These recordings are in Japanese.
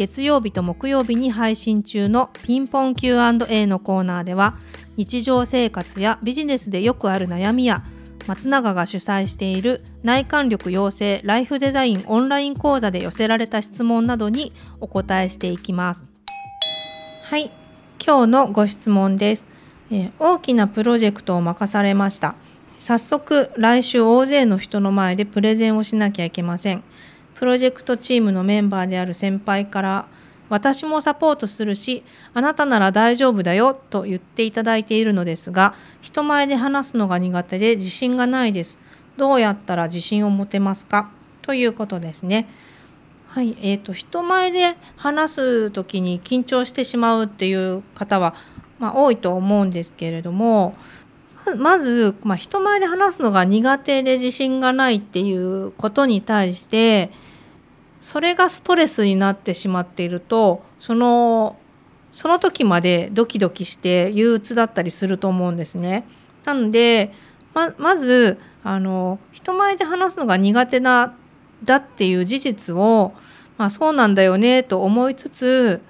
月曜日と木曜日に配信中のピンポン Q&A のコーナーでは日常生活やビジネスでよくある悩みや松永が主催している内観力養成ライフデザインオンライン講座で寄せられた質問などにお答えしていきます。はい、今日のご質問です、えー、大きなプロジェクトを任されました。早速来週大勢の人の前でプレゼンをしなきゃいけません。プロジェクトチームのメンバーである先輩から私もサポートするしあなたなら大丈夫だよと言っていただいているのですが人前で話すのが苦手で自信がないです。どうやったら自信を持てますか？ということですね。はい、えーと、人前で話す時に緊張してしまうっていう方は、まあ、多いと思うんですけれどもまず、まあ、人前で話すのが苦手で自信がないっていうことに対してそれがストレスになってしまっているとそのその時までドキドキして憂鬱だったりすると思うんですね。なのでままずあの人前で話すのが苦手なだっていう事実を、まあ、そうなんだよねと思いつつ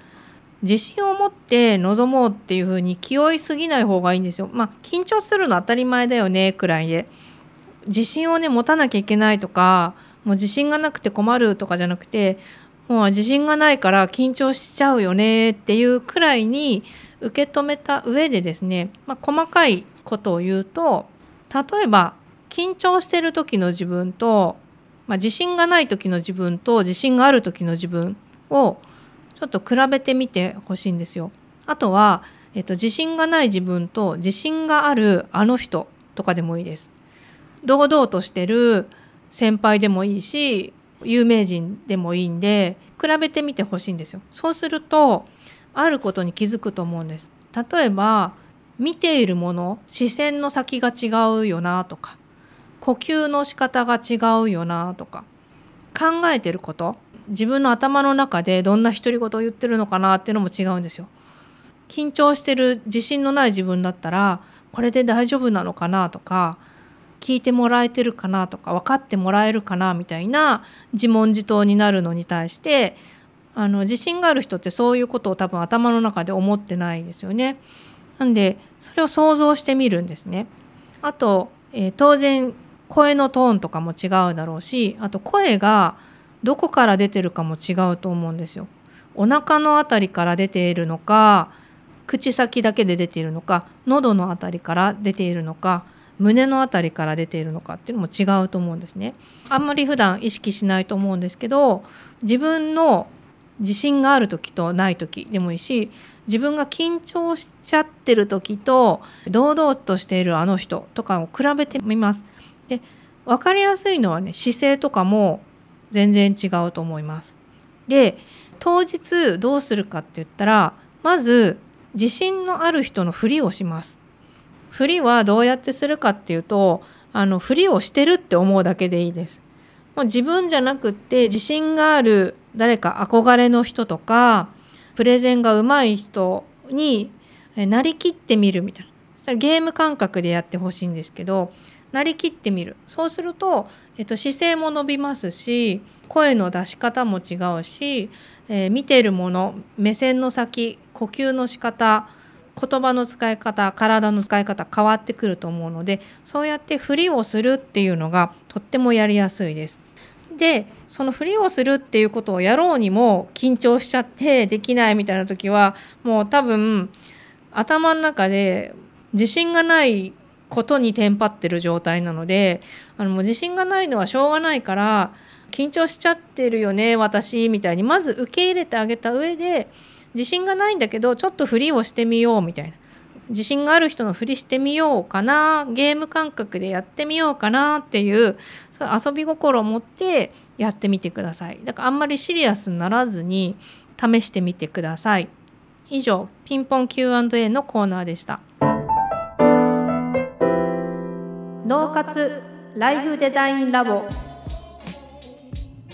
自信を持って臨もうっていうふうに気負いすぎない方がいいんですよ。まあ緊張するの当たり前だよねくらいで自信をね持たなきゃいけないとかもう自信がなくて困るとかじゃなくてもう自信がないから緊張しちゃうよねっていうくらいに受け止めた上でですね、まあ、細かいことを言うと例えば緊張してる時の自分と、まあ、自信がない時の自分と自信がある時の自分をちょっと比べてみてほしいんですよ。あとは、えっと、自信がない自分と自信があるあの人とかでもいいです。堂々としてる先輩でもいいし有名人でもいいんで比べてみてほしいんですよ。そうするとあることに気づくと思うんです。例えば見ているもの視線の先が違うよなとか呼吸の仕方が違うよなとか考えてること自分の頭の中でどんな独り言を言ってるのかなっていうのも違うんですよ。緊張してる自信のない自分だったらこれで大丈夫なのかなとか聞いてもらえてるかなとか分かってもらえるかなみたいな自問自答になるのに対してあの自信がある人ってそういうことを多分頭の中で思ってないですよね。なんでそれを想像してみるんですね。あと、えー、当然声のトーンとかも違うだろうしあと声がどこから出てるかも違うと思うんですよ。お腹の辺りから出ているのか口先だけで出ているのか喉の辺りから出ているのか胸の辺りから出ているのかっていうのも違うと思うんですね。あんまり普段意識しないと思うんですけど自分の自信がある時とない時でもいいし自分が緊張しちゃってる時と堂々としているあの人とかを比べてみます。で分かりやすいのはね姿勢とかも全然違うと思います。で当日どうするかって言ったらまず自信のある人のふりをします。振りはどうやってするかっていうとあの振りをしてるって思うだけでいいです。もう自分じゃなくって自信がある誰か憧れの人とかプレゼンが上手い人になりきってみるみたいなそれゲーム感覚でやってほしいんですけどなりきってみるそうすると、えっと、姿勢も伸びますし声の出し方も違うし、えー、見てるもの目線の先呼吸の仕方言葉の使い方体の使い方変わってくると思うのでそうやってふりをするっていうのがとってもやりやすいです。でそのふりをするっていうことをやろうにも緊張しちゃってできないみたいな時はもう多分頭の中で自信がないことにテンパってる状態なのであのもう自信がないのはしょうがないから緊張しちゃってるよね私みたいにまず受け入れてあげた上で自信がないんだけどちょっとふりをしてみようみたいな。自信がある人のふりしてみようかなゲーム感覚でやってみようかなっていうそういう遊び心を持ってやってみてください。だからあんまりシリアスにならずに試してみてください。以上ピンポン Q&A のコーナーでした。脳活ライフデザインラボ。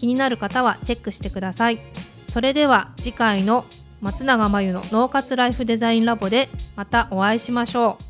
気になる方はチェックしてください。それでは次回の松永真由の脳活ライフデザインラボでまたお会いしましょう。